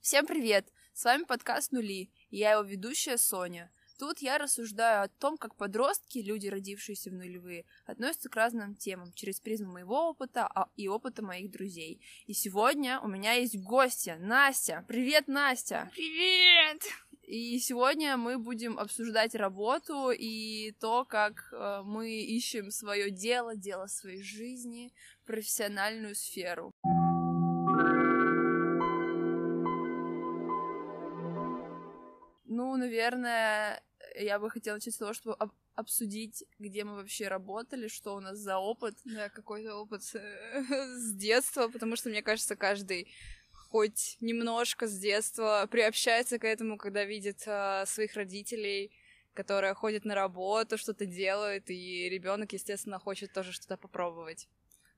Всем привет! С вами подкаст «Нули», и я его ведущая Соня. Тут я рассуждаю о том, как подростки, люди, родившиеся в нулевые, относятся к разным темам через призму моего опыта а, и опыта моих друзей. И сегодня у меня есть гостья, Настя. Привет, Настя! Привет! И сегодня мы будем обсуждать работу и то, как э, мы ищем свое дело, дело своей жизни, профессиональную сферу. Ну, наверное, я бы хотела начать с того, чтобы об- обсудить, где мы вообще работали, что у нас за опыт. Да, какой-то опыт с детства, потому что, мне кажется, каждый хоть немножко с детства приобщается к этому, когда видит а, своих родителей, которые ходят на работу, что-то делают, и ребенок, естественно, хочет тоже что-то попробовать.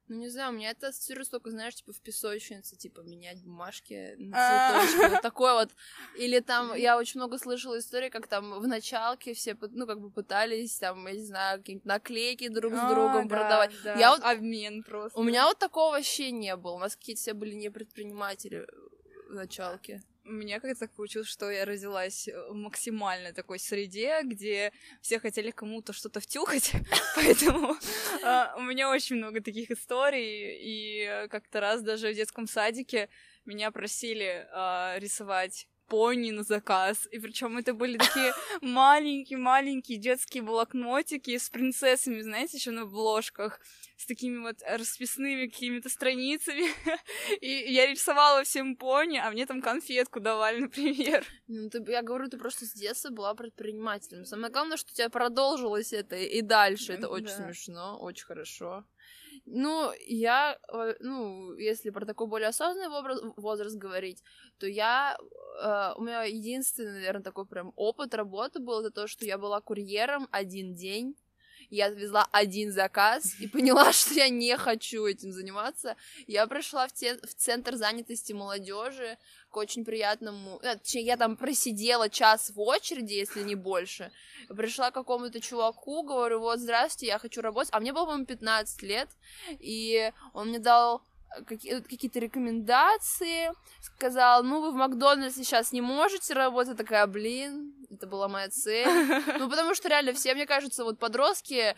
Ну, не знаю, у меня это ассоциируется только, знаешь, типа в песочнице, типа менять бумажки на А. цветочки, вот такое вот. Или там, я очень много слышала истории, как там в началке все, ну, как бы пытались, там, я не знаю, какие-нибудь наклейки друг с А, другом да, продавать. да, Я вот- Обмен просто. У меня вот такого вообще не было. У нас какие-то все были не предприниматели в началке. У меня как-то так получилось, что я родилась в максимально такой среде, где все хотели кому-то что-то втюхать, поэтому а, у меня очень много таких историй, и э, как-то раз даже в детском садике меня просили а, рисовать пони на заказ, и причем это были такие маленькие-маленькие детские блокнотики с принцессами, знаете, еще на обложках, с такими вот расписными какими-то страницами, и я рисовала всем пони, а мне там конфетку давали, например. Ну, ты, я говорю, ты просто с детства была предпринимателем. Самое главное, что у тебя продолжилось это и дальше. Это очень Да. смешно, очень хорошо. Ну, я, э, ну, если про такой более осознанный возраст, говорить, то я, э, у меня единственный, наверное, такой прям опыт работы был, это то, что я была курьером один день, я отвезла один заказ и поняла, что я не хочу этим заниматься. Я пришла в, те- в центр занятости молодежи к очень приятному... э, я там просидела час в очереди, если не больше. Пришла к какому-то чуваку, говорю, вот, здравствуйте, я хочу работать. А мне было, по-моему, 15 лет, и он мне дал какие-то рекомендации, сказал, ну, вы в Макдональдсе сейчас не можете работать, такая, блин, это была моя цель. Ну, потому что реально все, мне кажется, вот подростки э,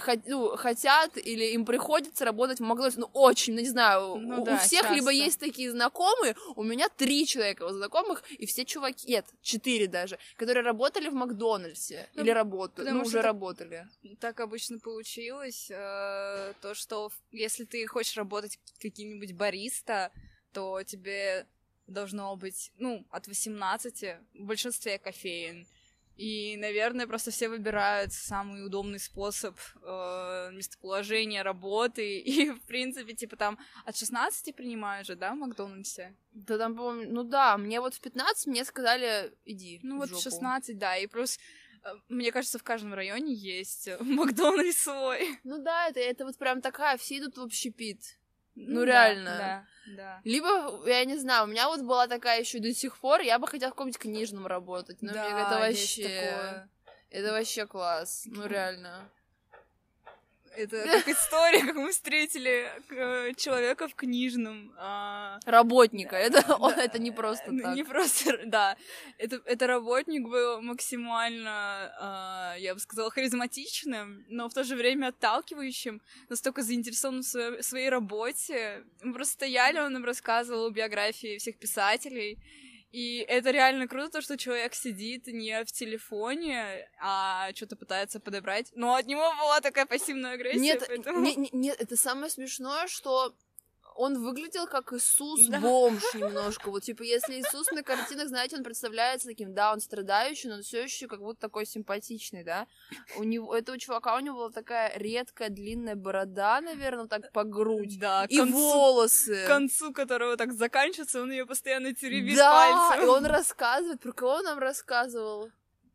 хот- ну, хотят или им приходится работать в Макдональдсе, ну, очень, ну, не знаю, Ну у, у да, всех либо часто. есть такие знакомые, у меня три человека вот знакомых, и все чуваки, нет, четыре даже, которые работали в Макдональдсе, Ну, или работают, ну, уже так- работали. Так обычно получилось, э, то, что если ты хочешь работать каким-нибудь бариста, то тебе должно быть, ну, от 18, в большинстве кофеин. И, наверное, просто все выбирают самый удобный способ э, местоположения работы. И, в принципе, типа там от 16 принимают же, да, в Макдональдсе? Да там, по-моему, ну да, мне вот в 15 мне сказали, иди Ну в вот жопу. 16, да, и плюс, э, мне кажется, в каждом районе есть э, Макдональдс свой. Ну да, это, это вот прям такая, все идут в общепит. Ну, да, реально. Да, да. Либо, я не знаю, у меня вот была такая еще до сих пор, я бы хотела в каком-нибудь книжном работать. Ну, Да, мне это вообще... такое. Это вообще класс. Ну, реально. Это как история, как мы встретили э, человека в книжном. а, Работника. Это, он- это не просто ну, так. Не просто, да. Это, это работник был максимально, а, я бы сказала, харизматичным, но в то же время отталкивающим, настолько заинтересованным в своей, своей работе. Мы просто стояли, он нам рассказывал биографии всех писателей. И это реально круто, то, что человек сидит не в телефоне, а что-то пытается подобрать. Но от него была такая пассивная агрессия. Нет, поэтому- не- не- нет, это самое смешное, что он выглядел как Иисус Да. бомж немножко. Вот типа, если Иисус на картинах, знаете, он представляется таким, да, он страдающий, но он все еще как будто такой симпатичный, да. У него у этого чувака у него была такая редкая длинная борода, наверное, так по грудь. Да, И концу- волосы. к концу которого так заканчивается, он ее постоянно теребит да, пальцем. и он рассказывает, про кого он нам рассказывал?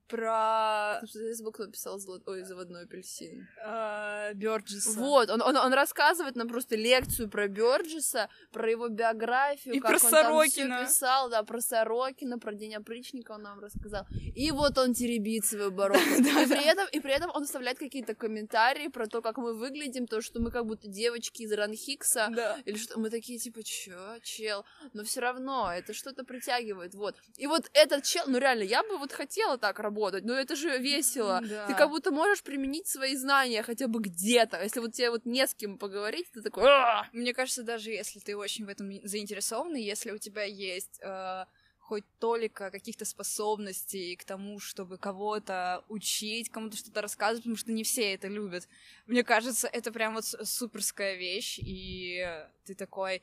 Про Я забыл, кто писал золот... Ой, заводной апельсин. э, Бёрджеса. Вот, он, он, он рассказывает нам просто лекцию про Бёрджеса, про его биографию, И как про он там Сорокина. всё писал, да, про Сорокина, про День опричника он нам рассказал. И вот он теребит свою бородку. И при этом, и при этом он вставляет какие-то комментарии про то, как мы выглядим, то, что мы как будто девочки из Ранхикса, Да. или что мы такие, типа, чё, чел? Но все равно это что-то притягивает, вот. И вот этот чел, ну реально, я бы вот хотела так работать, но это же весело. Да. Ты как будто можешь применить свои знания хотя бы где-то. Если вот тебе вот не с кем поговорить, ты такой... «А!» Мне кажется, даже если ты очень в этом заинтересован, и если у тебя есть э, хоть толика каких-то способностей к тому, чтобы кого-то учить, кому-то что-то рассказывать, потому что не все это любят. Мне кажется, это прям вот суперская вещь, и ты такой,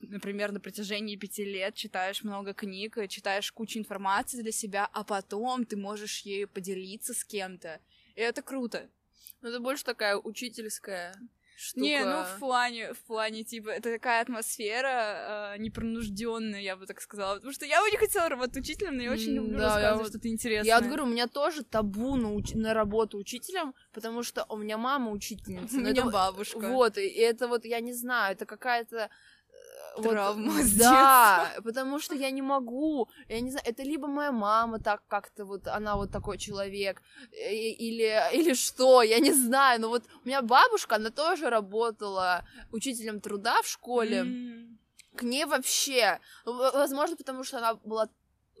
например, на протяжении пяти лет читаешь много книг, и читаешь кучу информации для себя, а потом ты можешь ею поделиться с кем-то. И это круто. Ну, это больше такая учительская штука. Не, ну в плане, в плане, типа, это такая атмосфера э, непринужденная, я бы так сказала. Потому что я бы не хотела работать учителем, но я очень люблю да, рассказывать вот- что-то интересное. Я вот говорю, у меня тоже табу на, уч- на работу учителем, потому что у меня мама учительница. у меня это- бабушка. Вот, и это вот, я не знаю, это какая-то... э, вот, Травма с да, потому что я не могу, я не знаю, это либо моя мама так как-то вот, она вот такой человек, или, или что, я не знаю, но вот у меня бабушка, она тоже работала учителем труда в школе, М. к ней вообще, возможно, потому что она была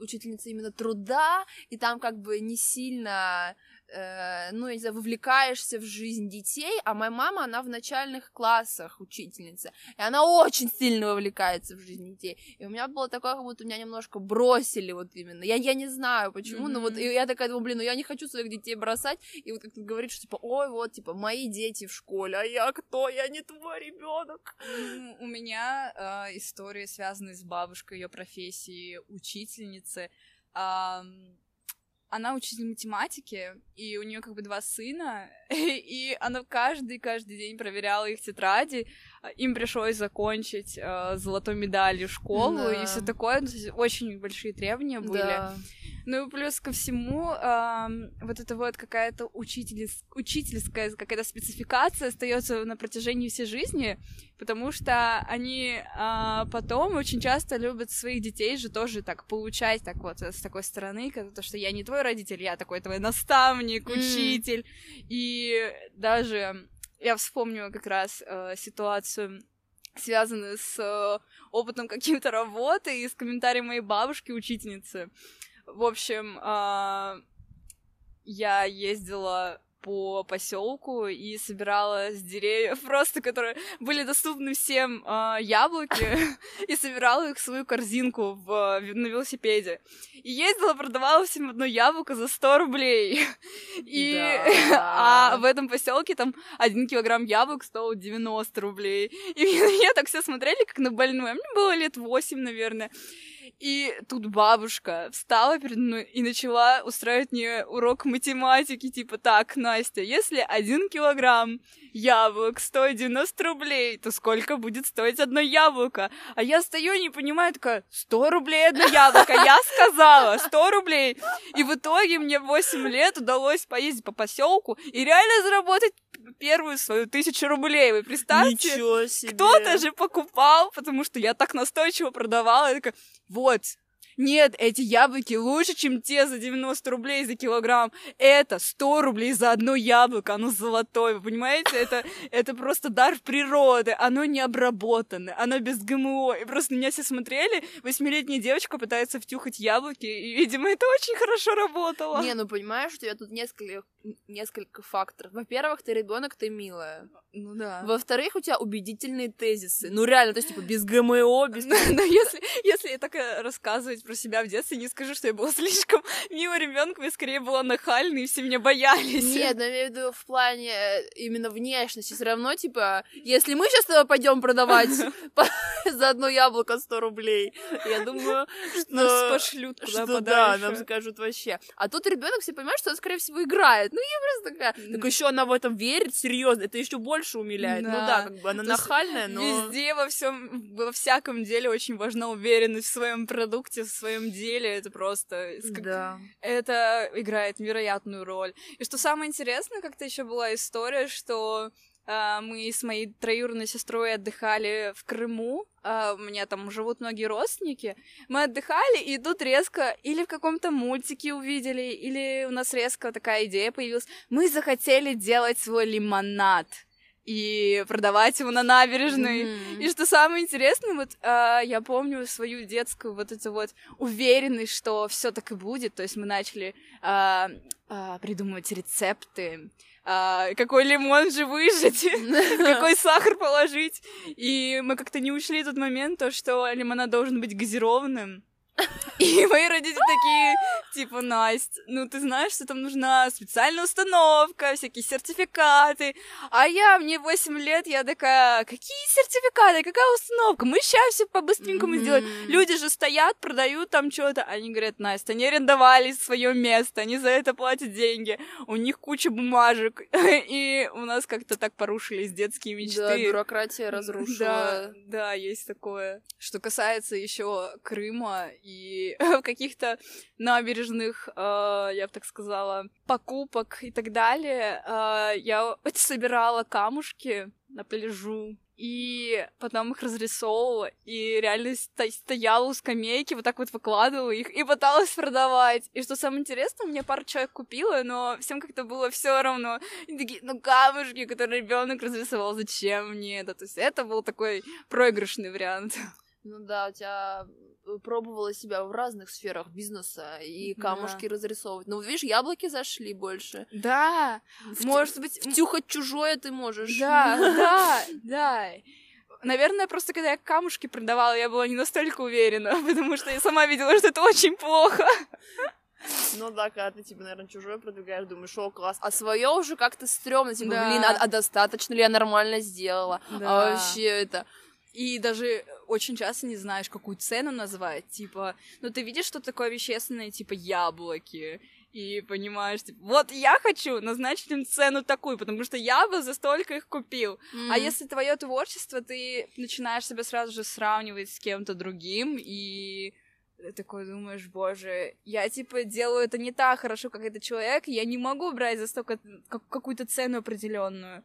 учительницей именно труда, и там как бы не сильно, э, ну, я не знаю, вовлекаешься в жизнь детей, а моя мама, она в начальных классах учительница, и она очень сильно вовлекается в жизнь детей, и у меня было такое, как будто меня немножко бросили вот именно, я, я не знаю почему, но вот и я такая думаю, блин, ну я не хочу своих детей бросать, и вот как ты говоришь, что типа, ой, вот, типа, мои дети в школе, а я кто? Я не твой ребенок. Ну, У меня э, истории, связанные с бабушкой, ее профессией учительницы. Ам, она учитель математики, и у нее как бы два сына, и она каждый-каждый день проверяла их тетради. Им пришлось закончить э, золотой медалью школу Да. и все такое. Ну, очень большие требования были. Да. Ну и плюс ко всему, ам, вот это вот какая-то учительс- учительская какая-то спецификация остается на протяжении всей жизни, потому что они а, потом очень часто любят своих детей же тоже так получать, так вот, с такой стороны, как то, что я не твой родитель, я такой твой наставник, учитель. И даже я вспомню как раз э, ситуацию связанную с э, опытом каким-то работы и с комментарием моей бабушки, учительницы. В общем, а, я ездила по поселку и собирала с деревьев просто, которые были доступны всем а, яблоки, и собирала их в свою корзинку в, на велосипеде. И ездила, продавала всем одно яблоко за 100 рублей. И Да. а в этом поселке там один килограмм яблок стоил 90 рублей. И меня так все смотрели, как на больную. А мне было лет 8, наверное. И тут бабушка встала перед мной и начала устраивать мне урок математики, типа, так, Настя, если один килограмм яблок стоит 90 рублей, то сколько будет стоить одно яблоко? А я стою и не понимаю, такая, 100 рублей одно яблоко, я сказала, 100 рублей. И в итоге мне в 8 лет удалось поездить по поселку и реально заработать первую свою тысячу рублей. Вы представьте? Кто-то же покупал, потому что я так настойчиво продавала. Я такая, вот, нет, эти яблоки лучше, чем те за 90 рублей за килограмм. Это 100 рублей за одно яблоко, оно золотое, вы понимаете? Это, это просто дар природы, оно не обработанное, оно без ГМО. И просто меня все смотрели, восьмилетняя девочка пытается втюхать яблоки, и, видимо, это очень хорошо работало. Не, ну понимаешь, что я тут несколько, несколько факторов. Во-первых, ты ребенок, ты милая. Ну да. Во-вторых, у тебя убедительные тезисы. Ну реально, то есть, типа, без ГМО, без... Но, но если, если я так э, рассказывать про себя в детстве, не скажу, что я была слишком милым ребенком, я скорее была нахальной, и все меня боялись. Нет, но я имею в виду в плане э, именно внешности. Все равно, типа, если мы сейчас с тобой пойдем продавать за одно яблоко 100 рублей, я думаю, Нас что... пошлют куда Что да, подальше. нам скажут вообще. А тут ребенок все понимают, что он, скорее всего, играет Ну, я просто такая... Так еще она в этом верит, серьезно, это еще больше умиляет. Ну Да. да, как бы она То нахальная, но... Везде, во всем, во всяком деле очень важна уверенность в своем продукте, в своем деле. Это просто... как- Да. Это играет невероятную роль. И что самое интересное, как-то еще была история, что мы с моей троюродной сестрой отдыхали в Крыму. а, у меня там живут многие родственники. Мы отдыхали, и тут резко или в каком-то мультике увидели, или у нас резко такая идея появилась. Мы захотели делать свой лимонад и продавать его на набережной. Мгм. И что самое интересное, вот а, я помню свою детскую вот эту вот уверенность, что все так и будет. То есть мы начали а, а, придумывать рецепты, а, какой лимон же выжать, какой сахар положить. И мы как-то не ушли тот момент, то, что лимонад должен быть газированным. И мои родители такие, типа, Настя, ну ты знаешь, что там нужна специальная установка, всякие сертификаты. А я, мне 8 лет, я такая, какие сертификаты, какая установка? Мы сейчас все по-быстренькому сделаем. Люди же стоят, продают там что-то. Они говорят, Настя, они арендовали свое место, они за это платят деньги. У них куча бумажек. И у нас как-то так порушились детские мечты. Да, бюрократия Да, разрушила. да, есть такое. Что касается еще Крыма и в каких-то набережных, э, я бы так сказала, покупок и так далее, э, я собирала камушки на пляжу и потом их разрисовывала, и реально стояла у скамейки, вот так вот выкладывала их и пыталась продавать. И что самое интересное, меня пару человек купила, но всем как-то было все равно. И такие, ну камушки, которые ребенок разрисовал, зачем мне это? То есть это был такой проигрышный вариант. Ну да, у тебя э, пробовала себя в разных сферах бизнеса и Да. камушки разрисовывать. Ну, видишь, яблоки зашли больше. Да, Втю- может быть... Втюхать чужое ты можешь. Да, да, да. Наверное, просто когда я камушки продавала, я была не настолько уверена, потому что я сама видела, что это очень плохо. Ну да, когда ты, типа, наверное, чужое продвигаешь, думаешь, о, класс. А свое уже как-то стрёмно, типа, Да. блин, а, а достаточно ли я нормально сделала? Да. А вообще это... И даже очень часто не знаешь, какую цену назвать. Типа, ну ты видишь, что такое вещественное, типа яблоки. И понимаешь, типа, вот я хочу назначить им цену такую, потому что я бы за столько их купил. А М. если твое творчество, ты начинаешь себя сразу же сравнивать с кем-то другим, и ты такой думаешь, боже, я типа делаю это не так хорошо, как этот человек, я не могу брать за столько как- какую-то цену определенную.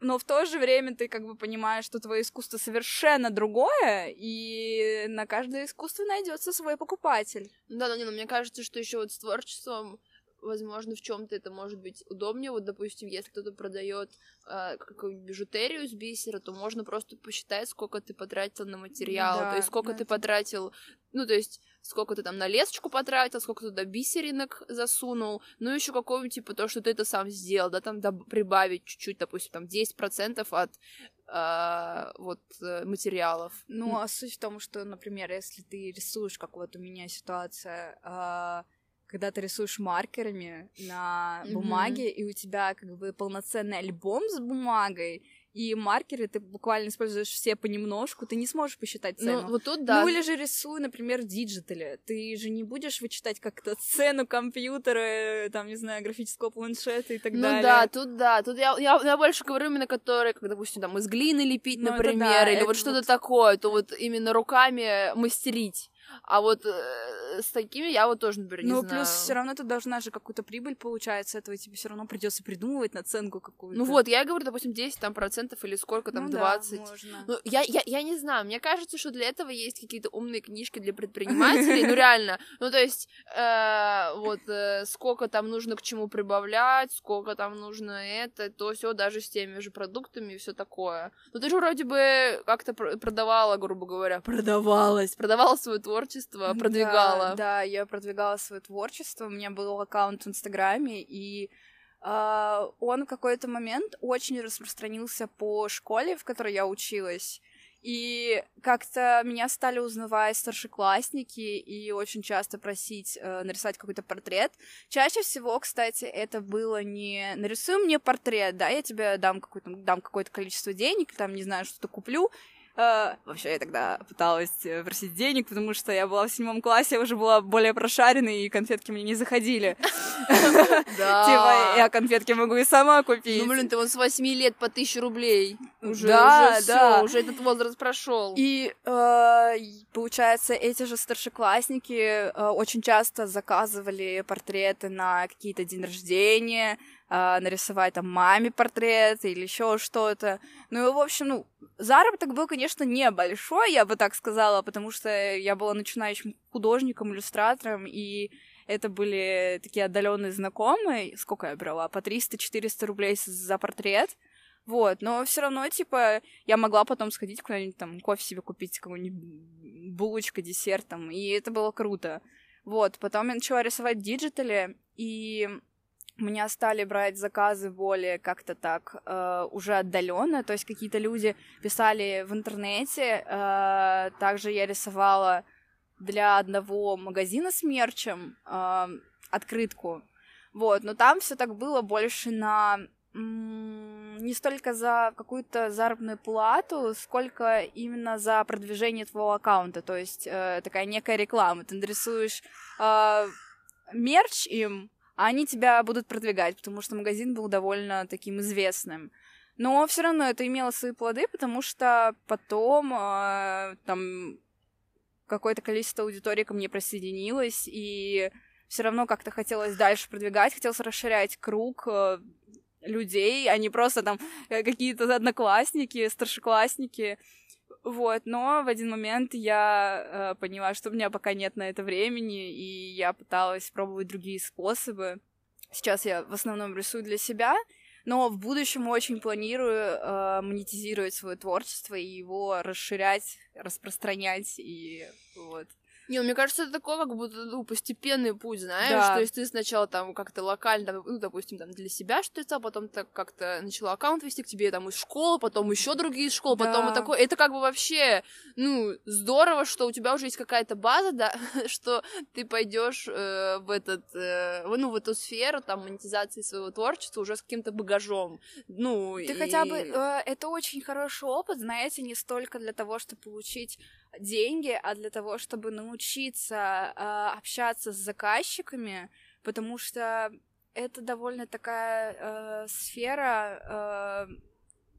Но в то же время ты как бы понимаешь, что твое искусство совершенно другое, и на каждое искусство найдется свой покупатель. Да, но не, но мне кажется, что еще вот с творчеством, возможно, в чем-то это может быть удобнее. Вот, допустим, если кто-то продает э, какую-нибудь бижутерию из бисера, то можно просто посчитать, сколько ты потратил на материал, Да, то есть сколько да, ты потратил, ну, то есть сколько ты там на лесочку потратил, сколько туда бисеринок засунул, ну, еще какого-нибудь, типа, то, что ты это сам сделал, да, там доб- прибавить чуть-чуть, допустим, там 10% от э, вот э, материалов. Ну, а суть в том, что, например, если ты рисуешь, как вот у меня ситуация, а, когда ты рисуешь маркерами на бумаге, и у тебя как бы полноценный альбом с бумагой, и маркеры ты буквально используешь все понемножку, ты не сможешь посчитать цену. Ну, вот тут, да, Ну или же рисуй, например, в диджитале. Ты же не будешь вычитать как-то цену компьютера, там, не знаю, графического планшета и так ну далее. да, тут да, тут я, я, я больше говорю именно которые, как, допустим, там из глины лепить, Ну, например, да, или вот что-то вот- такое, то вот именно руками мастерить. А вот э, с такими я вот тоже, например, не Ну, знаю. плюс все равно ты должна же какую-то прибыль получать с этого, тебе все равно придется придумывать наценку какую-то. Ну вот, я говорю, допустим, 10 там процентов или сколько там, Ну да, 20. можно. Ну, я, я, я не знаю, мне кажется, что для этого есть какие-то умные книжки для предпринимателей, ну реально, ну то есть, э, вот, э, сколько там нужно к чему прибавлять, сколько там нужно это, то все даже с теми же продуктами и все такое. Ну ты же вроде бы как-то пр- продавала, грубо говоря, продавалась, продавала свое творчество, продвигала. Да, да, я продвигала свое творчество. У меня был аккаунт в Инстаграме, и а, он в какой-то момент очень распространился по школе, в которой я училась. И как-то меня стали узнавать старшеклассники и очень часто просить э, нарисовать какой-то портрет. Чаще всего, кстати, это было не нарисуй мне портрет, да, я тебе дам дам какое-то количество денег, там, не знаю, что-то куплю, Э, вообще, я тогда пыталась э, просить денег, потому что я была в седьмом классе, я уже была более прошаренной, и конфетки мне не заходили. Типа, я конфетки могу и сама купить. Ну, блин, ты вот с 8 лет по 1000 рублей. Уже, да, уже да. Уже этот возраст прошел. И э, получается, эти же старшеклассники очень часто заказывали портреты на какие-то день рождения, э, нарисовать там маме портрет или еще что-то. Ну в общем, ну, заработок был, конечно, небольшой, я бы так сказала, потому что я была начинающим художником, иллюстратором, и это были такие отдаленные знакомые. Сколько я брала? По 300-400 рублей за портрет. Вот, но все равно, типа, я могла потом сходить куда-нибудь там, кофе себе купить, какую-нибудь булочка, десерт там, и это было круто. Вот, потом я начала рисовать в диджитале, и меня стали брать заказы более как-то так э, уже отдаленно, то есть какие-то люди писали в интернете, э, также я рисовала для одного магазина с мерчем э, открытку, вот, но там все так было больше на не столько за какую-то заработную плату, сколько именно за продвижение твоего аккаунта, то есть э, такая некая реклама. Ты нарисуешь э, мерч им, они тебя будут продвигать, потому что магазин был довольно таким известным. Но все равно это имело свои плоды, потому что потом э, там какое-то количество аудитории ко мне присоединилось, и все равно как-то хотелось дальше продвигать, хотелось расширять круг э, людей, а не просто там э, какие-то одноклассники, старшеклассники. Вот, но в один момент я э, поняла, что у меня пока нет на это времени, и я пыталась пробовать другие способы. Сейчас я в основном рисую для себя, но в будущем очень планирую э, монетизировать свое творчество и его расширять, распространять и вот. Не, ну, мне кажется, это такой как будто ну, постепенный путь, знаешь, Да. то есть ты сначала там как-то локально, ну, допустим, там для себя что-то, сделал, потом так как-то начала аккаунт вести к тебе там из школы, потом еще другие из школы, потом Да. и такое, это как бы вообще, ну, здорово, что у тебя уже есть какая-то база, да, что ты пойдешь э, в этот, э, ну, в эту сферу, там, монетизации своего творчества уже с каким-то багажом, ну, Ты и- хотя бы... э, это очень хороший опыт, знаете, не столько для того, чтобы получить деньги, а для того, чтобы научиться э, общаться с заказчиками, потому что это довольно такая э, сфера, э,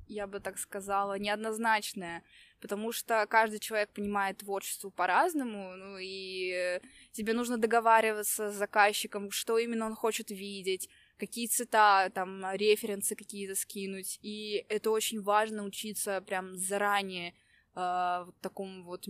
я бы так сказала, неоднозначная, потому что каждый человек понимает творчество по-разному, ну и тебе нужно договариваться с заказчиком, что именно он хочет видеть, какие цвета, там, референсы какие-то скинуть, и это очень важно учиться прям заранее э, вот такому вот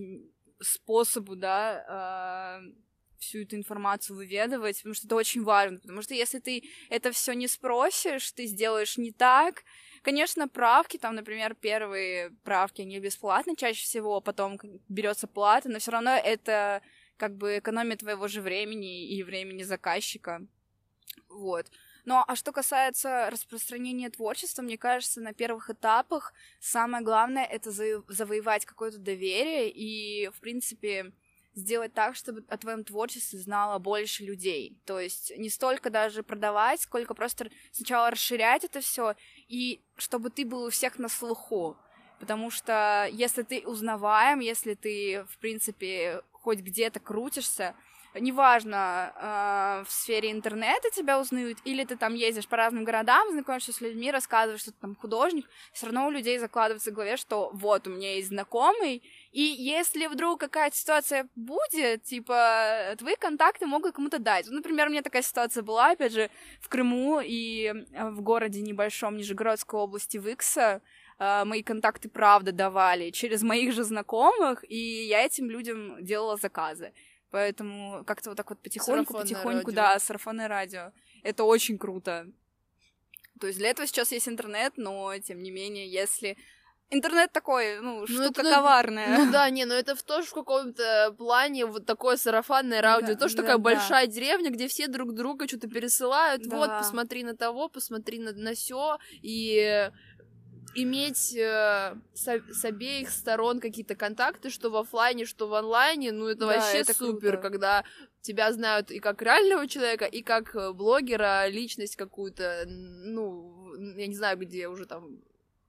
способу, да, э, всю эту информацию выведывать, потому что это очень важно, потому что если ты это все не спросишь, ты сделаешь не так, Конечно, правки, там, например, первые правки, они бесплатны чаще всего, потом к- берется плата, но все равно это как бы экономия твоего же времени и времени заказчика. Вот. Ну, а что касается распространения творчества, мне кажется, на первых этапах самое главное — это заво- завоевать какое-то доверие и, в принципе, сделать так, чтобы о твоем творчестве знало больше людей. То есть не столько даже продавать, сколько просто сначала расширять это все и чтобы ты был у всех на слуху. Потому что если ты узнаваем, если ты, в принципе, хоть где-то крутишься, неважно, э, в сфере интернета тебя узнают, или ты там ездишь по разным городам, знакомишься с людьми, рассказываешь, что ты там художник, все равно у людей закладывается в голове, что вот, у меня есть знакомый, и если вдруг какая-то ситуация будет, типа, твои контакты могут кому-то дать. Вот, например, у меня такая ситуация была, опять же, в Крыму и э, в городе небольшом Нижегородской области Выкса, э, мои контакты правда давали через моих же знакомых, и я этим людям делала заказы. Поэтому как-то вот так вот потихоньку, Сарафанное потихоньку, радио. да, сарафанное радио. Это очень круто. То есть для этого сейчас есть интернет, но тем не менее, если интернет такой, ну, штука это, ну, коварная. Ну да, не, но это в тоже в каком-то плане вот такое сарафанное радио, Да, тоже да, такая да. большая деревня, где все друг друга что-то пересылают, вот, Да. посмотри на того, посмотри на, на сё, и иметь э, с, с обеих сторон какие-то контакты, что в оффлайне, что в онлайне, ну это Да, вообще это супер, круто. когда тебя знают и как реального человека, и как э, блогера, личность какую-то, ну, я не знаю, где уже там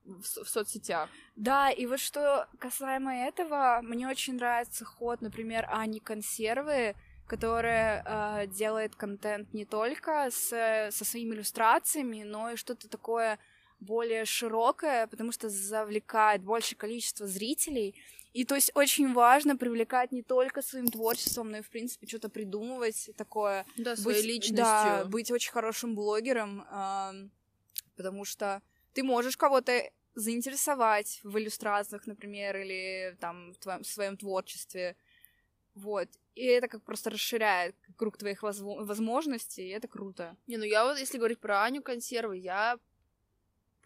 в, в соцсетях. Да, и вот что касаемо этого, мне очень нравится ход, например, Ани Консервы, которая э, делает контент не только с, со своими иллюстрациями, но и что-то такое более широкое, потому что завлекает большее количество зрителей. И то есть очень важно привлекать не только своим творчеством, но и, в принципе, что-то придумывать такое. Да, своей быть, личностью. Да, быть очень хорошим блогером, потому что ты можешь кого-то заинтересовать в иллюстрациях, например, или там в, твоем, в своем творчестве. Вот. И это как просто расширяет круг твоих возможностей, и это круто. Не, ну я вот, если говорить про Аню Консервы, я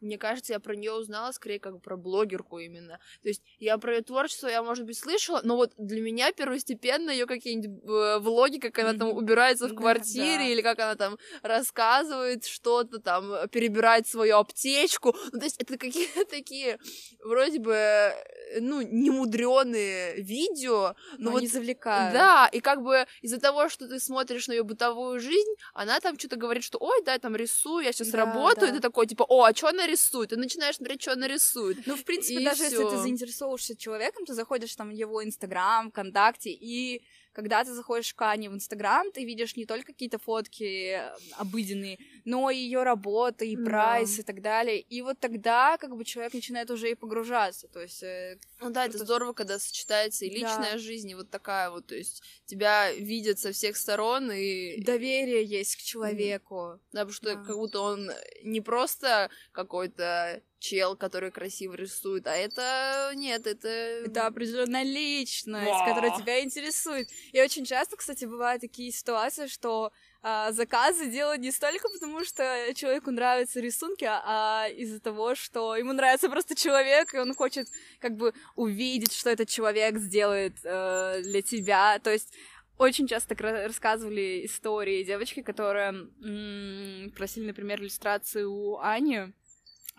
мне кажется, я про нее узнала скорее как про блогерку именно. То есть я про ее творчество, я, может быть, слышала, но вот для меня первостепенно ее какие-нибудь э, влоги, как она там убирается в квартире, да, да. или как она там рассказывает что-то, там, перебирает свою аптечку. Ну, то есть это какие-то такие, вроде бы, э, ну, немудреные видео, но, но вот... не завлекают. Да, и как бы из-за того, что ты смотришь на ее бытовую жизнь, она там что-то говорит, что, ой, да, я там рисую, я сейчас да, работаю, да. и ты такой, типа, о, а что она рисует, ты начинаешь смотреть, что она рисует. Ну, в принципе, и даже всё. если ты заинтересовываешься человеком, ты заходишь там в его Инстаграм, ВКонтакте, и когда ты заходишь к Ане в Инстаграм, ты видишь не только какие-то фотки э, обыденные, но и ее работы, и прайс, да. и так далее. И вот тогда как бы человек начинает уже и погружаться. То есть. Э, ну да, это, здорово, когда сочетается и личная да. жизнь, и вот такая вот. То есть тебя видят со всех сторон и. Доверие есть к человеку. Да, потому что да. как будто он не просто какой-то чел, который красиво рисует, а это нет, это... Это определенная личность, которая тебя интересует. И очень часто, кстати, бывают такие ситуации, что а, заказы делают не столько потому, что человеку нравятся рисунки, а, а из-за того, что ему нравится просто человек, и он хочет как бы увидеть, что этот человек сделает э, для тебя. То есть очень часто так рассказывали истории девочки, которые м- просили, например, иллюстрацию у Ани,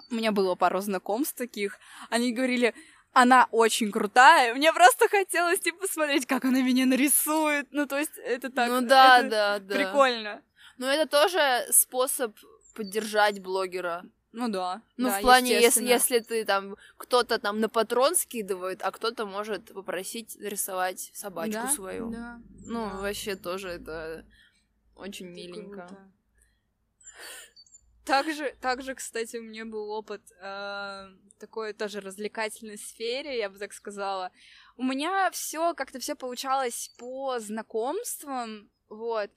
у меня было пару знакомств таких. Они говорили, она очень крутая. Мне просто хотелось, типа, посмотреть, как она меня нарисует. Ну, то есть, это так... Ну да, да, да. Прикольно. Но это тоже способ поддержать блогера. Ну да. Ну, да, в плане, если, если ты там, кто-то там на патрон скидывает, а кто-то может попросить рисовать собачку да? свою. Да. Ну, да. вообще тоже это очень миленько. Круто. Также, также, кстати, у меня был опыт э, такой тоже развлекательной сфере, я бы так сказала. У меня все как-то все получалось по знакомствам, вот.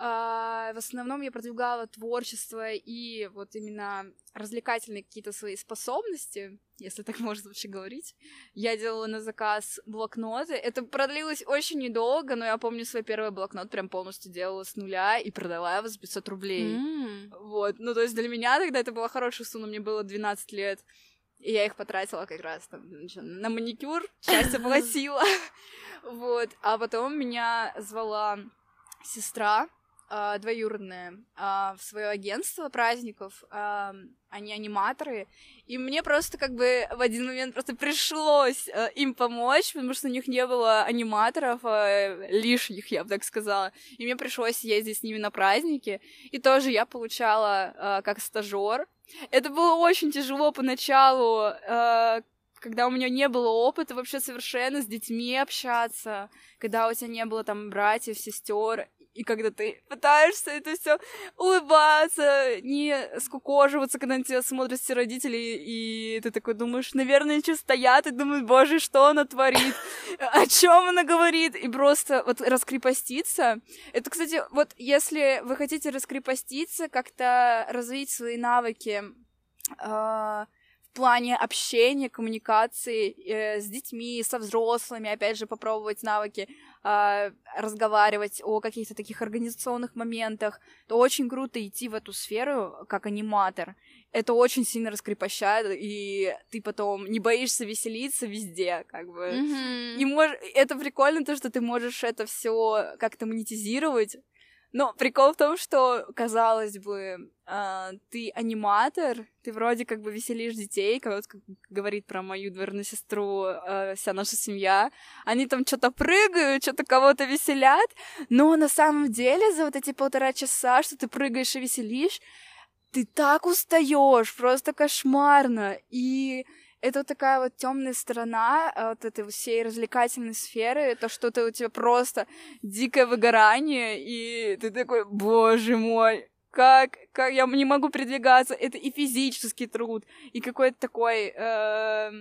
Uh, в основном я продвигала творчество и вот именно развлекательные какие-то свои способности, если так можно вообще говорить. Я делала на заказ блокноты. Это продлилось очень недолго, но я помню свой первый блокнот прям полностью делала с нуля и продала его за 500 рублей. Mm. Вот. Ну, то есть для меня тогда это была хорошая сумма, мне было 12 лет. И я их потратила как раз там на маникюр, часть оплатила. Вот. А потом меня звала сестра, э, двоюродная э, в свое агентство праздников, э, они аниматоры, и мне просто как бы в один момент просто пришлось э, им помочь, потому что у них не было аниматоров э, лишних, я бы так сказала, и мне пришлось ездить с ними на праздники, и тоже я получала э, как стажер. Это было очень тяжело поначалу, э, когда у меня не было опыта вообще совершенно с детьми общаться, когда у тебя не было там братьев, сестер, и когда ты пытаешься это все улыбаться, не скукоживаться, когда на тебя смотрят все родители, и ты такой думаешь, наверное, что стоят и думают, боже, что она творит, о чем она говорит, и просто вот раскрепоститься. Это, кстати, вот если вы хотите раскрепоститься, как-то развить свои навыки, э, в плане общения, коммуникации э, с детьми, со взрослыми, опять же, попробовать навыки э, разговаривать о каких-то таких организационных моментах, то очень круто идти в эту сферу как аниматор. Это очень сильно раскрепощает, и ты потом не боишься веселиться везде, как бы. Mm-hmm. И мож... это прикольно, то, что ты можешь это все как-то монетизировать, но прикол в том, что, казалось бы, э, ты аниматор, ты вроде как бы веселишь детей, как говорит про мою двоюродную сестру э, вся наша семья. Они там что-то прыгают, что-то кого-то веселят, но на самом деле за вот эти полтора часа, что ты прыгаешь и веселишь, ты так устаешь, просто кошмарно. И это вот такая вот темная сторона а, вот этой всей развлекательной сферы, то, что ты, у тебя просто дикое выгорание, и ты такой, боже мой, как, как я не могу передвигаться, это и физический труд, и какой-то такой, э,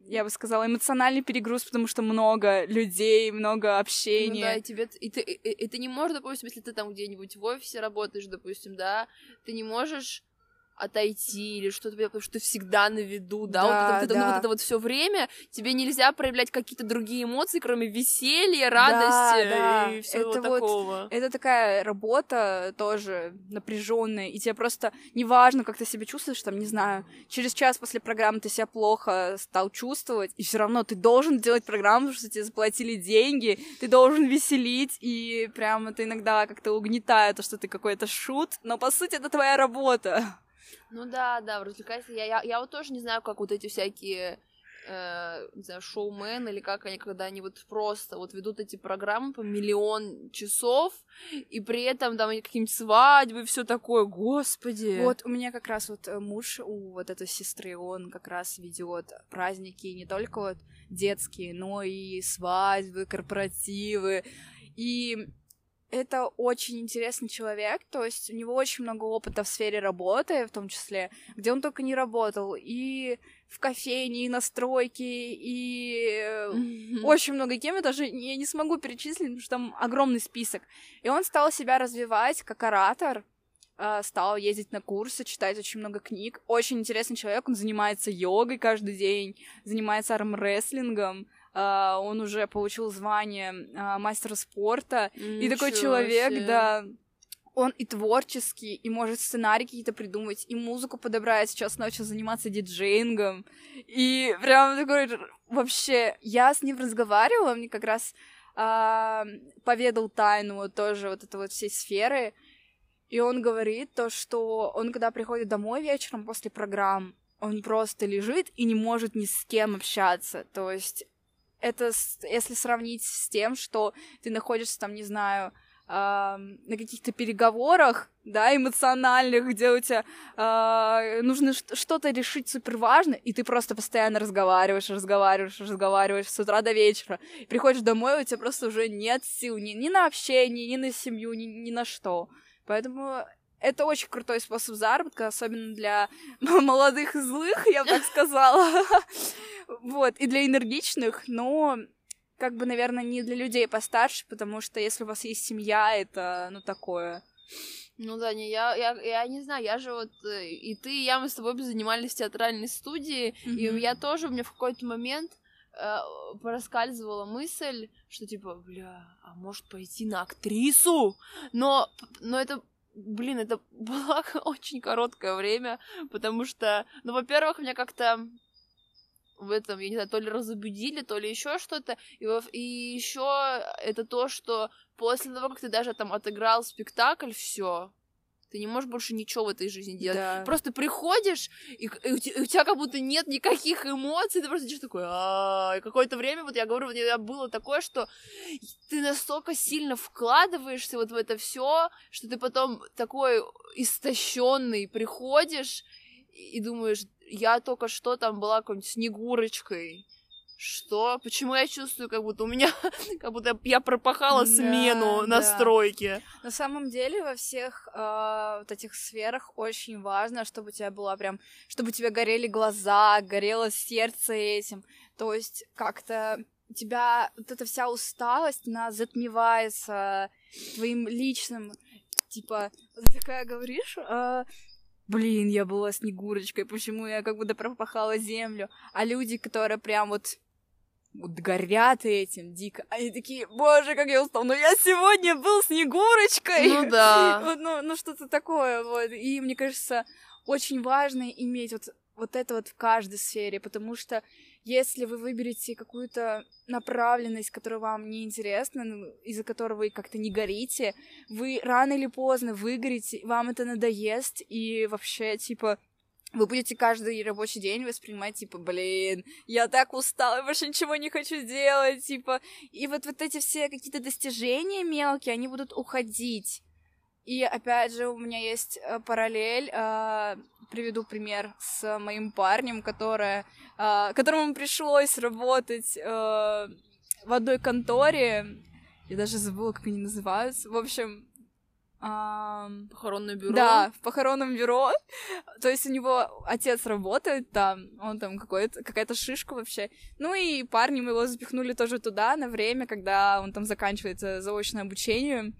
я бы сказала, эмоциональный перегруз, потому что много людей, много общения. Ну да, и тебе, и ты, и, и ты не можешь, допустим, если ты там где-нибудь в офисе работаешь, допустим, да, ты не можешь отойти или что-то, потому что ты всегда на виду, да, Да, вот, это, это, ну, да. вот это вот все время тебе нельзя проявлять какие-то другие эмоции, кроме веселья, радости да. и всего Это вот- такого. Это такая работа тоже напряженная, и тебе просто неважно, как ты себя чувствуешь, там, не знаю, через час после программы ты себя плохо стал чувствовать, и все равно ты должен делать программу, потому что тебе заплатили деньги, ты должен веселить, и прям это иногда как-то угнетает, то, что ты какой-то шут, но по сути это твоя работа. Ну да, да, в развлекательности. Я, я, я вот тоже не знаю, как вот эти всякие э, не знаю, шоумены или как они, когда они вот просто вот ведут эти программы по миллион часов, и при этом там какие-нибудь свадьбы, все такое, господи. Вот у меня как раз вот э, муж у вот этой сестры, он как раз ведет праздники не только вот детские, но и свадьбы, корпоративы. И это очень интересный человек, то есть у него очень много опыта в сфере работы, в том числе, где он только не работал, и в кофейне, и на стройке, и э, Мгм. очень много кем, я даже я не смогу перечислить, потому что там огромный список. И он стал себя развивать как оратор, а, стал ездить на курсы, читать очень много книг. Очень интересный человек, он занимается йогой каждый день, занимается армрестлингом, а, он уже получил звание а, мастера спорта. И такой человек, себе. да, он и творческий, и может сценарий какие-то придумать, и музыку подобрать, сейчас начал заниматься диджеингом. И прям такой вообще, я с ним разговаривала, мне как раз а, поведал тайну вот тоже вот этой вот всей сферы, и он говорит то, что он когда приходит домой вечером после программ, он просто лежит и не может ни с кем общаться, то есть это если сравнить с тем, что ты находишься там, не знаю, ам, на каких-то переговорах, да, эмоциональных, где у тебя а, нужно что-то решить супер важно, и ты просто постоянно разговариваешь, разговариваешь, разговариваешь с утра до вечера. Приходишь домой, у тебя просто уже нет сил ни, ни на общение, ни на семью, ни, ни на что. Поэтому это очень крутой способ заработка, особенно для молодых и злых, я бы так сказала. Вот, и для энергичных, но как бы, наверное, не для людей постарше, потому что если у вас есть семья, это, ну, такое. Ну да, не, я, я, я не знаю, я же вот, э, и ты, и я, мы с тобой занимались в театральной студии, и Мгм. я тоже, у меня в какой-то момент э, проскальзывала мысль, что типа, бля, а может пойти на актрису? Но, но это, блин, это было очень короткое время, потому что, ну, во-первых, меня как-то в этом, я не знаю, то ли разобудили, то ли еще что-то. И, и еще это то, что после того, как ты даже там отыграл спектакль, все, ты не можешь больше ничего в этой жизни делать. Да. Просто приходишь, и, и у, те- и у тебя как будто нет никаких эмоций, ты просто идешь такой, и какое-то время, вот я говорю, вот я было такое, что ты настолько сильно вкладываешься вот в это все, что ты потом такой истощенный приходишь и думаешь, я только что там была какой-нибудь снегурочкой. Что? Почему я чувствую, как будто у меня, как будто я пропахала Да, смену да. стройке. На самом деле во всех э, вот этих сферах очень важно, чтобы у тебя была прям, чтобы у тебя горели глаза, горело сердце этим. То есть как-то тебя вот эта вся усталость, она затмевается твоим личным, типа, такая говоришь, «А, блин, я была снегурочкой, почему я как будто пропахала землю, а люди, которые прям вот горят этим дико. Они такие, боже, как я устал, но я сегодня был Снегурочкой. Ну да. Вот, ну, ну что-то такое, вот. И мне кажется, очень важно иметь вот, вот это вот в каждой сфере, потому что если вы выберете какую-то направленность, которая вам не интересна, ну, из-за которой вы как-то не горите, вы рано или поздно выгорите, вам это надоест, и вообще, типа, вы будете каждый рабочий день воспринимать, типа, блин, я так устала, я больше ничего не хочу делать, типа, и вот, вот эти все какие-то достижения мелкие, они будут уходить. И опять же, у меня есть э, параллель. э, приведу пример с моим парнем, которое, э, которому пришлось работать э, в одной конторе. Я даже забыла, как они называются. В общем, похоронное бюро. Да, в похоронном бюро. То есть у него отец работает там, он там какой-то, какая-то шишка вообще. Ну и парни мы его запихнули тоже туда на время, когда он там заканчивает заочное обучение.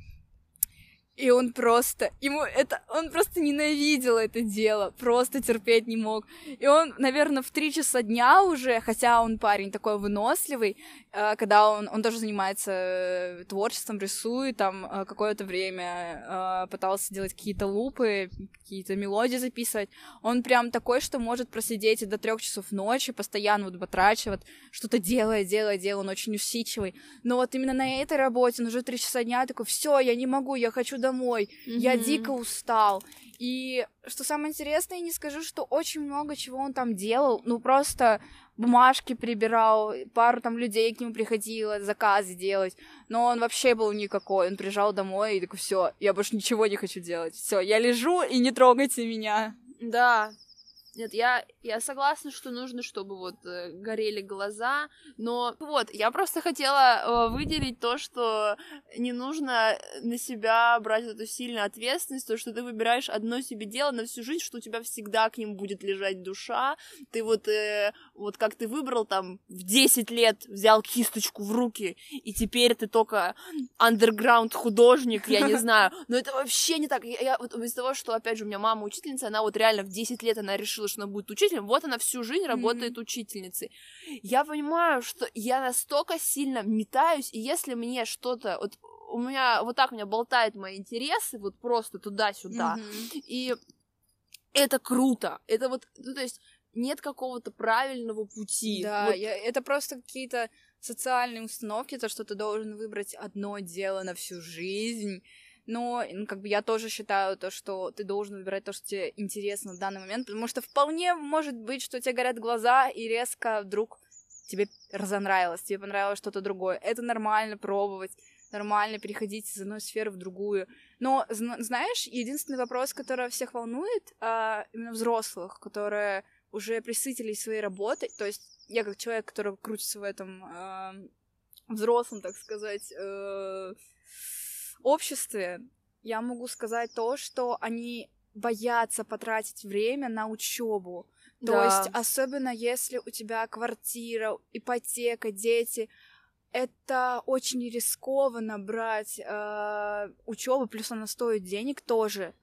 И он просто, ему это, он просто ненавидел это дело, просто терпеть не мог. И он, наверное, в три часа дня уже, хотя он парень такой выносливый, э, когда он, он тоже занимается э, творчеством, рисует, там э, какое-то время пытался делать какие-то лупы, какие-то мелодии записывать. Он прям такой, что может просидеть и до трех часов ночи, постоянно вот потрачивать, что-то делает, делает, делает, он очень усидчивый. Но вот именно на этой работе, он уже три часа дня такой, все, я не могу, я хочу домой, mm-hmm. я дико устал. И что самое интересное, я не скажу, что очень много чего он там делал, ну просто бумажки прибирал, пару там людей к нему приходило, заказы делать, но он вообще был никакой, он приезжал домой и такой, все, я больше ничего не хочу делать, все, я лежу и не трогайте меня. Да, нет, я, я согласна, что нужно, чтобы вот э, горели глаза, но вот, я просто хотела э, выделить то, что не нужно на себя брать эту сильную ответственность, то, что ты выбираешь одно себе дело на всю жизнь, что у тебя всегда к ним будет лежать душа, ты вот, э, вот как ты выбрал там в 10 лет, взял кисточку в руки, и теперь ты только андерграунд художник, я не знаю, но это вообще не так, я, я вот из того, что, опять же, у меня мама учительница, она вот реально в 10 лет она решила решила, что она будет учителем, вот она всю жизнь работает mm-hmm. учительницей. Я понимаю, что я настолько сильно метаюсь, и если мне что-то, вот у меня вот так у меня болтают мои интересы, вот просто туда-сюда, mm-hmm. и это круто, это вот, ну, то есть нет какого-то правильного пути. Да, вот. я, это просто какие-то социальные установки, то, что ты должен выбрать одно дело на всю жизнь, но ну, как бы я тоже считаю то, что ты должен выбирать то, что тебе интересно в данный момент, потому что вполне может быть, что тебе горят глаза, и резко вдруг тебе разонравилось, тебе понравилось что-то другое. Это нормально пробовать, нормально переходить из одной сферы в другую. Но, знаешь, единственный вопрос, который всех волнует, а, именно взрослых, которые уже присытились своей работой, то есть я как человек, который крутится в этом э, взрослом, так сказать, э, обществе я могу сказать то, что они боятся потратить время на учебу. То да. есть, особенно если у тебя квартира, ипотека, дети, это очень рискованно брать э, учебу, плюс она стоит денег тоже.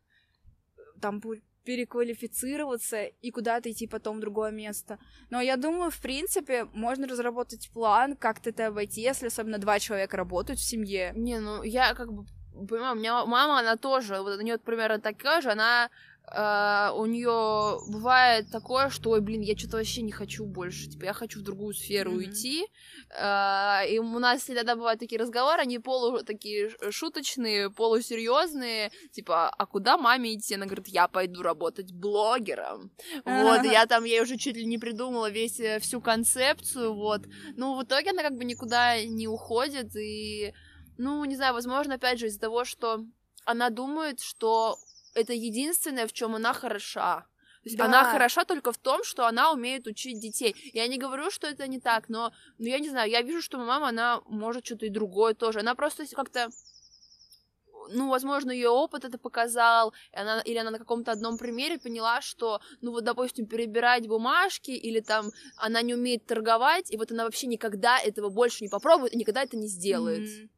Там переквалифицироваться и куда-то идти потом в другое место. Но я думаю, в принципе, можно разработать план, как это обойти, если особенно два человека работают в семье. Не, ну я как бы понимаю, у меня мама, она тоже, вот у нее примерно такая же, она Uh, у нее бывает такое, что, ой, блин, я что-то вообще не хочу больше, типа, я хочу в другую сферу mm-hmm. уйти, uh, и у нас иногда бывают такие разговоры, они полу такие шуточные, полусерьезные, типа, а куда маме идти? Она говорит, я пойду работать блогером, uh-huh. вот, я там, ей уже чуть ли не придумала весь, э, всю концепцию, вот, ну, в итоге она как бы никуда не уходит, и ну, не знаю, возможно, опять же, из-за того, что она думает, что это единственное, в чем она хороша. То есть да. она хороша только в том, что она умеет учить детей. Я не говорю, что это не так, но, ну, я не знаю, я вижу, что мама, она может что-то и другое тоже. Она просто как-то ну, возможно, ее опыт это показал, и она, или она на каком-то одном примере поняла, что, ну, вот, допустим, перебирать бумажки, или там она не умеет торговать, и вот она вообще никогда этого больше не попробует и никогда это не сделает. Mm-hmm.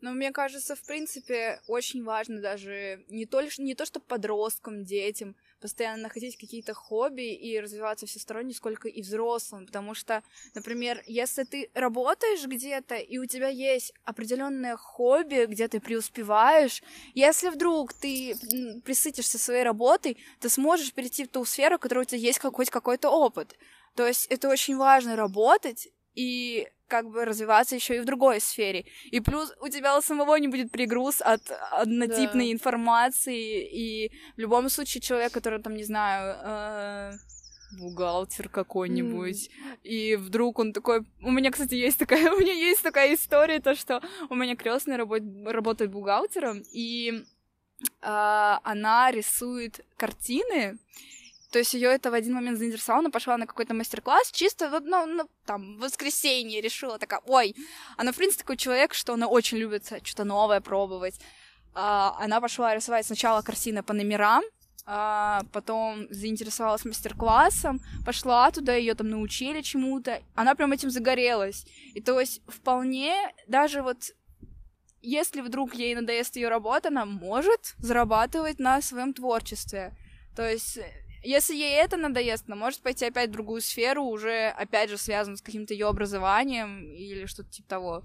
Но мне кажется, в принципе, очень важно даже не то, не то что подросткам, детям, постоянно находить какие-то хобби и развиваться всесторонне, сколько и взрослым. Потому что, например, если ты работаешь где-то, и у тебя есть определенное хобби, где ты преуспеваешь, если вдруг ты присытишься своей работой, ты сможешь перейти в ту сферу, в которой у тебя есть хоть какой-то опыт. То есть это очень важно работать и как бы развиваться еще и в другой сфере. И плюс у тебя у самого не будет пригруз от однотипной да. информации, и в любом случае человек, который там, не знаю, э, бухгалтер какой-нибудь, mm. и вдруг он такой... У меня, кстати, есть такая... У меня есть такая история, то, что у меня крестная работ... работает бухгалтером, и э, она рисует картины, то есть ее это в один момент заинтересовало, она пошла на какой-то мастер-класс, чисто вот, ну, ну, там, в воскресенье решила такая, ой, она, в принципе, такой человек, что она очень любит что-то новое пробовать. А, она пошла рисовать сначала картины по номерам, а, потом заинтересовалась мастер-классом, пошла туда, ее там научили чему-то, она прям этим загорелась. И то есть вполне даже вот если вдруг ей надоест ее работа, она может зарабатывать на своем творчестве. То есть если ей это надоест, она может пойти опять в другую сферу, уже опять же связанную с каким-то ее образованием или что-то типа того.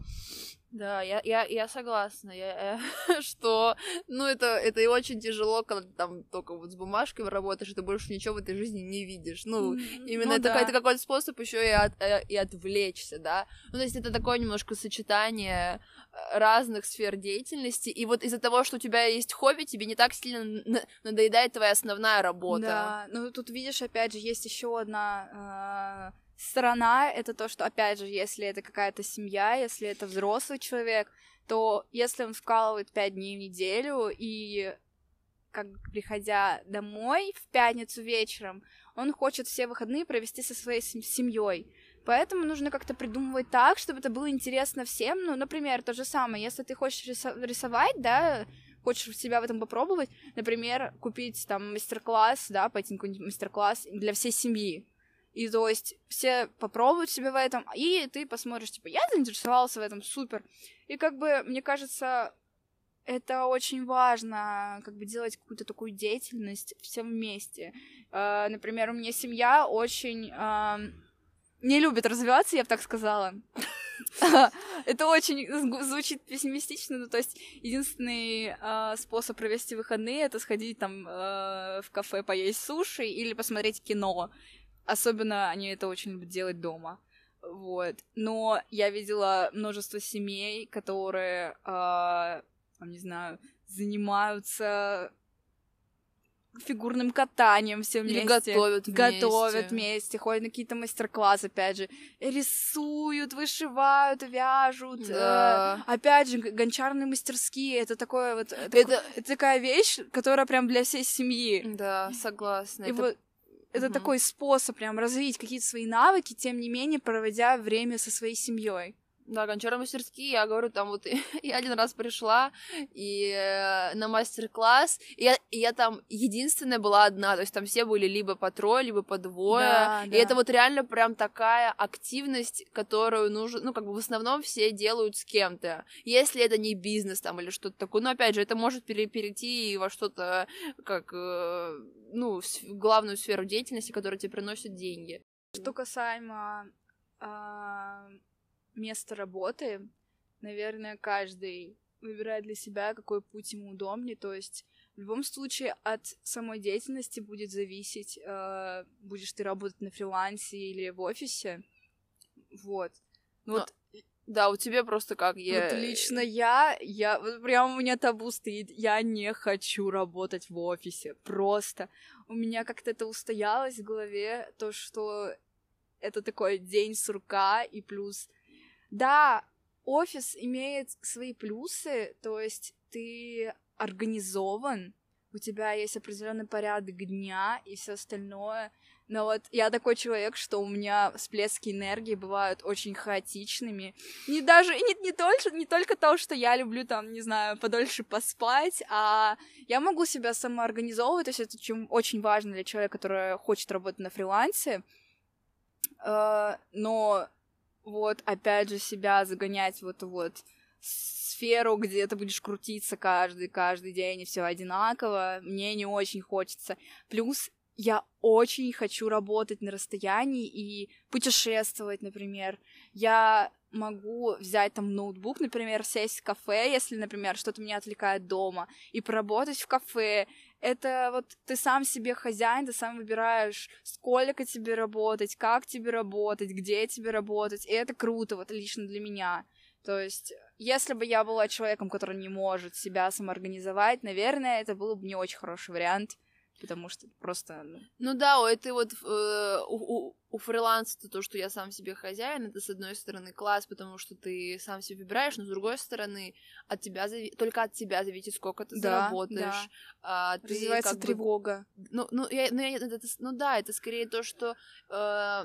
Да, я, я, я согласна, я, я, что, ну, это, это и очень тяжело, когда ты там только вот с бумажкой работаешь, и ты больше ничего в этой жизни не видишь. Ну, mm-hmm. именно ну, это, да. какой-то способ еще и, от, э, и отвлечься, да. Ну, то есть это такое немножко сочетание э, разных сфер деятельности, и вот из-за того, что у тебя есть хобби, тебе не так сильно надоедает твоя основная работа. Да, ну тут видишь, опять же, есть еще одна а, сторона — это то, что, опять же, если это какая-то семья, если это взрослый человек, то если он вкалывает пять дней в неделю и как приходя домой в пятницу вечером, он хочет все выходные провести со своей семьей. Поэтому нужно как-то придумывать так, чтобы это было интересно всем. Ну, например, то же самое, если ты хочешь рисовать, да, хочешь себя в этом попробовать, например, купить там мастер-класс, да, пойти на какой-нибудь мастер-класс для всей семьи. И то есть все попробуют себя в этом, и ты посмотришь, типа, я заинтересовался в этом, супер. И как бы, мне кажется, это очень важно, как бы делать какую-то такую деятельность всем вместе. Uh, например, у меня семья очень uh, не любит развиваться, я бы так сказала. Это очень звучит пессимистично, ну, то есть единственный э, способ провести выходные — это сходить там э, в кафе поесть суши или посмотреть кино. Особенно они это очень любят делать дома. Вот. Но я видела множество семей, которые, э, не знаю, занимаются фигурным катанием все вместе. Или готовят вместе. Готовят вместе, ходят на какие-то мастер-классы, опять же. Рисуют, вышивают, вяжут. Э, да. Э, опять же, гончарные мастерские. Это такое вот... Это, это... это такая вещь, которая прям для всей семьи. Да, согласна. И это... вот это угу. такой способ прям развить какие-то свои навыки, тем не менее проводя время со своей семьей. Да, гончарные мастерские, я говорю, там вот я один раз пришла и э, на мастер-класс, и я, и я там единственная была одна, то есть там все были либо по трое, либо по двое, да, и да. это вот реально прям такая активность, которую нужно, ну, как бы в основном все делают с кем-то, если это не бизнес там или что-то такое, но опять же, это может пере перейти во что-то, как, э, ну, в главную сферу деятельности, которая тебе приносит деньги. Что касаемо э место работы, наверное, каждый выбирает для себя, какой путь ему удобнее. То есть в любом случае от самой деятельности будет зависеть, э, будешь ты работать на фрилансе или в офисе. Вот. Ну, вот. Да, у тебя просто как я... Вот лично я, я, вот прям у меня табу стоит, я не хочу работать в офисе, просто. У меня как-то это устоялось в голове, то, что это такой день сурка, и плюс да, офис имеет свои плюсы, то есть ты организован, у тебя есть определенный порядок дня и все остальное. Но вот я такой человек, что у меня всплески энергии бывают очень хаотичными. Не даже не, не, только, не только то, что я люблю там, не знаю, подольше поспать, а я могу себя самоорганизовывать, то есть это чем очень важно для человека, который хочет работать на фрилансе. Uh, но вот, опять же, себя загонять в эту вот сферу, где ты будешь крутиться каждый, каждый день, и все одинаково, мне не очень хочется. Плюс я очень хочу работать на расстоянии и путешествовать, например. Я могу взять там ноутбук, например, сесть в кафе, если, например, что-то меня отвлекает дома, и поработать в кафе. Это вот ты сам себе хозяин, ты сам выбираешь, сколько тебе работать, как тебе работать, где тебе работать, и это круто, вот лично для меня. То есть, если бы я была человеком, который не может себя самоорганизовать, наверное, это был бы не очень хороший вариант. Потому что просто... Ну, ну да, у этой вот э, у, у, у фриланса то, что я сам себе хозяин, это с одной стороны класс, потому что ты сам себе выбираешь, но с другой стороны от тебя зави... только от тебя зависит, сколько ты да, заработаешь. Да. А, ты Развивается тревога. Бы... Ну, ну, я, ну, я, это, ну да, это скорее то, что э,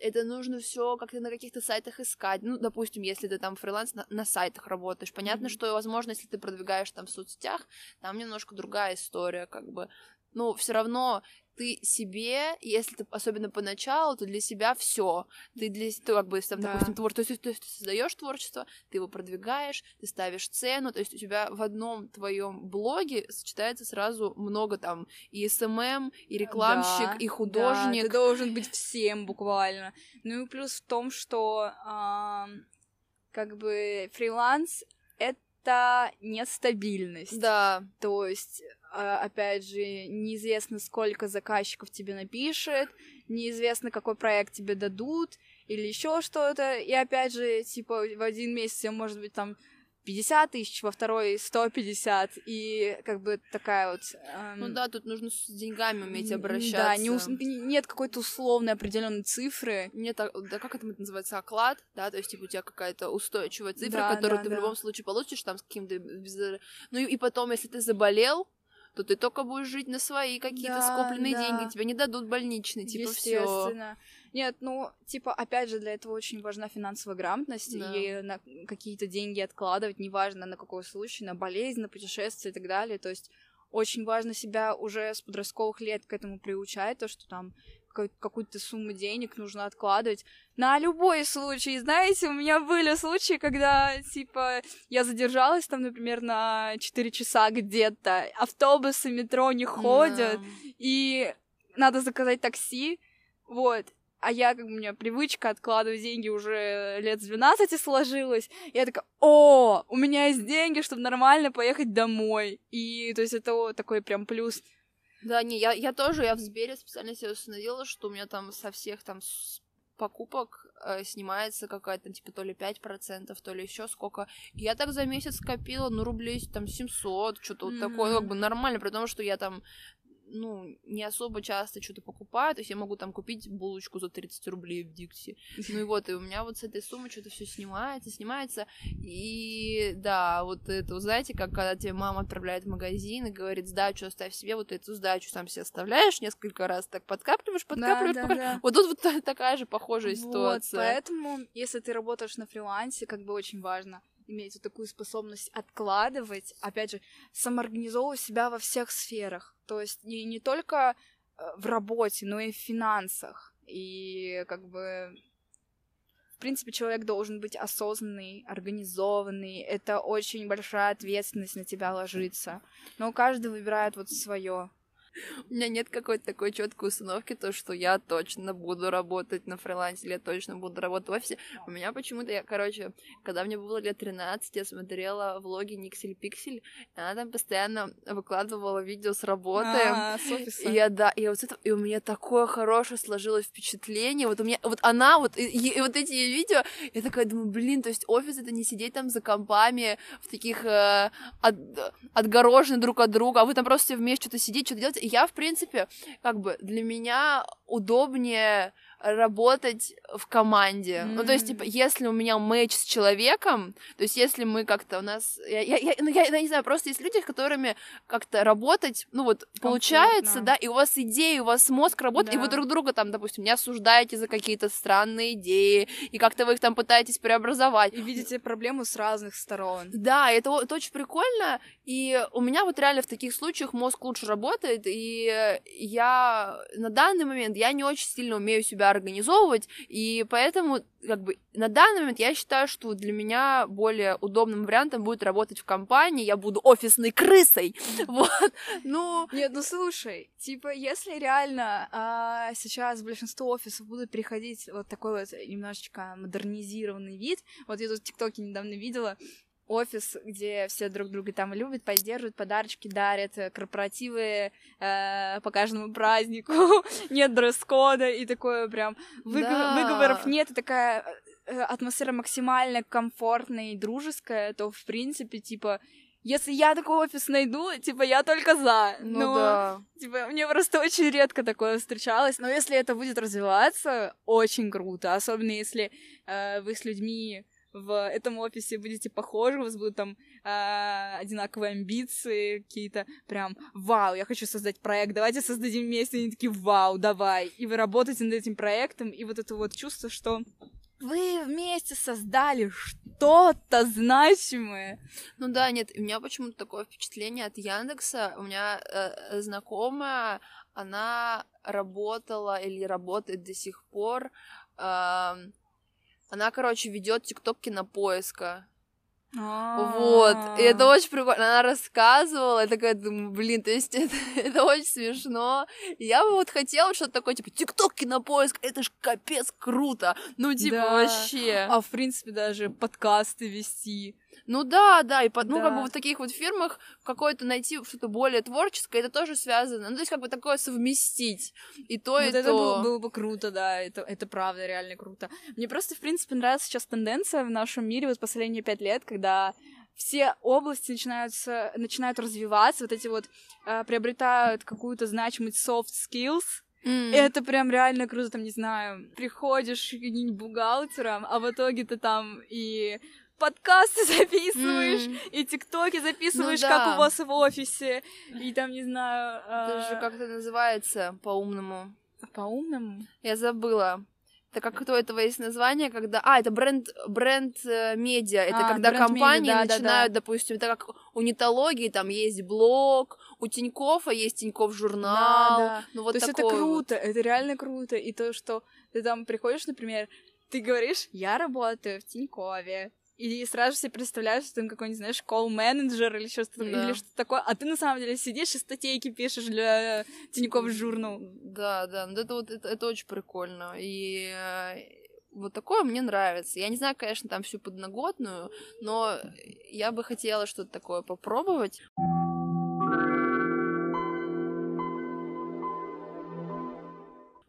это нужно все как-то на каких-то сайтах искать. Ну, допустим, если ты там фриланс на, на сайтах работаешь, понятно, mm-hmm. что, возможно, если ты продвигаешь там в соцсетях, там немножко другая история, как бы. Ну, все равно ты себе, если ты особенно поначалу, то для себя все. Ты для ты как бы там, да. допустим, твор, то есть, то есть ты создаешь творчество, ты его продвигаешь, ты ставишь цену, то есть у тебя в одном твоем блоге сочетается сразу много там и SMM, и рекламщик, да, и художник. Да, ты должен быть всем буквально. Ну и плюс в том, что э, как бы фриланс это нестабильность. Да. То есть опять же, неизвестно, сколько заказчиков тебе напишет, неизвестно, какой проект тебе дадут, или еще что-то. И опять же, типа, в один месяц, может быть, там 50 тысяч, во второй 150, и как бы такая вот... Эм... Ну да, тут нужно с деньгами уметь обращаться. Да, не ус... нет какой-то условной определенной цифры. Нет, а, да как это называется, оклад, да, то есть типа у тебя какая-то устойчивая цифра, да, которую да, ты да. в любом случае получишь там с каким-то... Ну и потом, если ты заболел, то ты только будешь жить на свои какие-то да, скопленные да. деньги, тебе не дадут больничный, типа все. Нет, ну, типа, опять же, для этого очень важна финансовая грамотность, да. и на какие-то деньги откладывать, неважно на какой случай, на болезнь, на путешествие и так далее. То есть очень важно себя уже с подростковых лет к этому приучать, то, что там какую-то сумму денег нужно откладывать на любой случай. Знаете, у меня были случаи, когда, типа, я задержалась там, например, на 4 часа где-то, автобусы, метро не ходят, yeah. и надо заказать такси, вот, а я, как у меня привычка откладывать деньги уже лет с 12 сложилась, и я такая, о, у меня есть деньги, чтобы нормально поехать домой, и, то есть, это такой прям плюс да, не, я, я тоже, я в Сбере специально себе установила, что у меня там со всех там покупок э, снимается какая-то, типа, то ли 5%, то ли еще сколько. И я так за месяц скопила, ну, рублей там 700, что-то mm-hmm. вот такое, как бы нормально, при том, что я там ну, не особо часто что-то покупаю, то есть я могу там купить булочку за 30 рублей в Дикси. Ну и вот, и у меня вот с этой суммы что-то все снимается, снимается, и да, вот это, знаете, как когда тебе мама отправляет в магазин и говорит, сдачу оставь себе, вот эту сдачу сам себе оставляешь несколько раз, так подкапливаешь, подкапливаешь, да, да, да. вот тут вот такая же похожая вот, ситуация. поэтому, если ты работаешь на фрилансе, как бы очень важно иметь вот такую способность откладывать, опять же, самоорганизовывать себя во всех сферах. То есть не, не только э, в работе, но и в финансах. И как бы в принципе, человек должен быть осознанный, организованный. Это очень большая ответственность на тебя ложится. Но каждый выбирает вот свое. У меня нет какой-то такой четкой установки, то, что я точно буду работать на фрилансе, или я точно буду работать в офисе. У меня почему-то, я, короче, когда мне было лет 13, я смотрела влоги Никсель Пиксель, и она там постоянно выкладывала видео с работы. А, с офиса. И я, да, и вот это, и у меня такое хорошее сложилось впечатление. Вот у меня, вот она, вот, и, и вот эти видео, я такая думаю, блин, то есть офис это не сидеть там за компами в таких э, от, отгорожены друг от друга, а вы там просто вместе что-то сидите, что-то делаете, я, в принципе, как бы для меня удобнее работать в команде. Mm. Ну, то есть, типа, если у меня матч с человеком, то есть, если мы как-то у нас... Я, я, я, ну, я, я не знаю, просто есть люди, с которыми как-то работать, ну, вот, получается, да, и у вас идеи, у вас мозг работает, да. и вы друг друга там, допустим, не осуждаете за какие-то странные идеи, и как-то вы их там пытаетесь преобразовать. И видите проблему с разных сторон. Да, это, это очень прикольно, и у меня вот реально в таких случаях мозг лучше работает, и я на данный момент, я не очень сильно умею себя организовывать, и поэтому, как бы, на данный момент я считаю, что для меня более удобным вариантом будет работать в компании, я буду офисной крысой, вот, ну... Нет, ну слушай, типа, если реально а, сейчас большинство офисов будут переходить вот такой вот немножечко модернизированный вид, вот я тут в ТикТоке недавно видела, офис, где все друг друга там любят, поддерживают, подарочки дарят, э, корпоративы э, по каждому празднику, нет дресс-кода, и такое прям выговор, да. выговоров нет, и такая э, атмосфера максимально комфортная и дружеская, то, в принципе, типа, если я такой офис найду, типа, я только за. Ну Но, да. Типа, мне просто очень редко такое встречалось. Но если это будет развиваться, очень круто. Особенно если э, вы с людьми в этом офисе будете похожи, у вас будут там э, одинаковые амбиции какие-то, прям, вау, я хочу создать проект, давайте создадим вместе, они такие, вау, давай, и вы работаете над этим проектом, и вот это вот чувство, что вы вместе создали что-то значимое. Ну да, нет, у меня почему-то такое впечатление от Яндекса. У меня э, знакомая, она работала или работает до сих пор. Э, она, короче, ведет тикток кинопоиска. Вот, и это очень прикольно. Она рассказывала, я такая думаю, блин, то есть это, это очень смешно. Я бы вот хотела что-то такое, типа, тикток, кинопоиск, это ж капец круто. Ну, типа, Да. вообще. А в принципе даже подкасты вести. Ну да, да, и под, ну как Да. бы в таких вот фирмах какое-то найти что-то более творческое, это тоже связано. Ну, то есть как бы такое совместить. И то, вот и это то. было, было бы круто, да, это, это правда реально круто. Мне просто, в принципе, нравится сейчас тенденция в нашем мире вот последние пять лет, когда все области начинаются, начинают развиваться, вот эти вот э, приобретают какую-то значимость soft skills. И это прям реально круто, там, не знаю, приходишь к бухгалтерам, а в итоге ты там и подкасты записываешь, М. и тиктоки записываешь, Ну как да. у вас в офисе, и там, не знаю... Это же а, как это называется по-умному. По-умному? Я забыла. Это как у этого есть название, когда... А, это бренд, бренд э, медиа. Это А, когда компании да, да, да. начинают, допустим, это как у нетологии, там есть блог, у Тинькоффа есть Тинькофф журнал. Да, да. Ну вот То есть это такое вот. круто, это реально круто. И то, что ты там приходишь, например, ты говоришь, я работаю в Тинькове, и сразу себе представляешь, что ты какой-нибудь, знаешь, колл-менеджер или что-то Да. или что-то такое, а ты на самом деле сидишь и статейки пишешь для Тинькофф журнал. Да, да, ну это вот это, это очень прикольно. И э, вот такое мне нравится. Я не знаю, конечно, там всю подноготную, но я бы хотела что-то такое попробовать.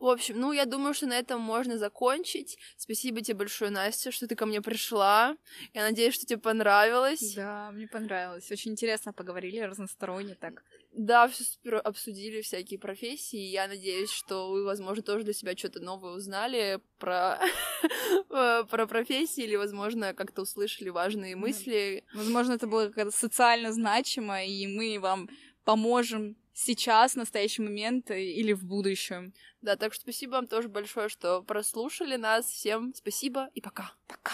В общем, ну, я думаю, что на этом можно закончить. Спасибо тебе большое, Настя, что ты ко мне пришла. Я надеюсь, что тебе понравилось. Да, мне понравилось. Очень интересно поговорили, разносторонне так. Да, все супер обсудили всякие профессии. Я надеюсь, что вы, возможно, тоже для себя что-то новое узнали про, э, про профессии или, возможно, как-то услышали важные мысли. Возможно, это было как-то социально значимо, и мы вам поможем сейчас, в настоящий момент и- или в будущем. Да, так что спасибо вам тоже большое, что прослушали нас. Всем спасибо и пока. Пока!